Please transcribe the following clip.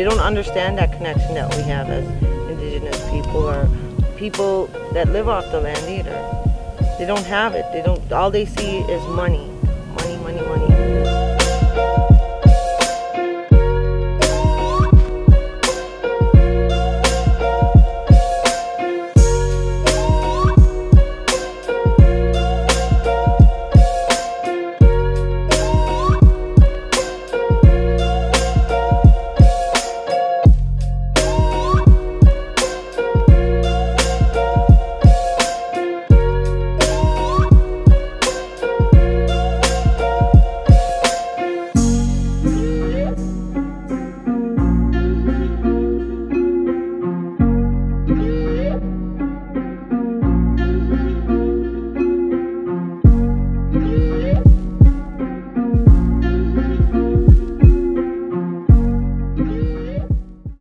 They don't understand that connection that we have as indigenous people or people that live off the land either. They don't have it. They don't. All they see is money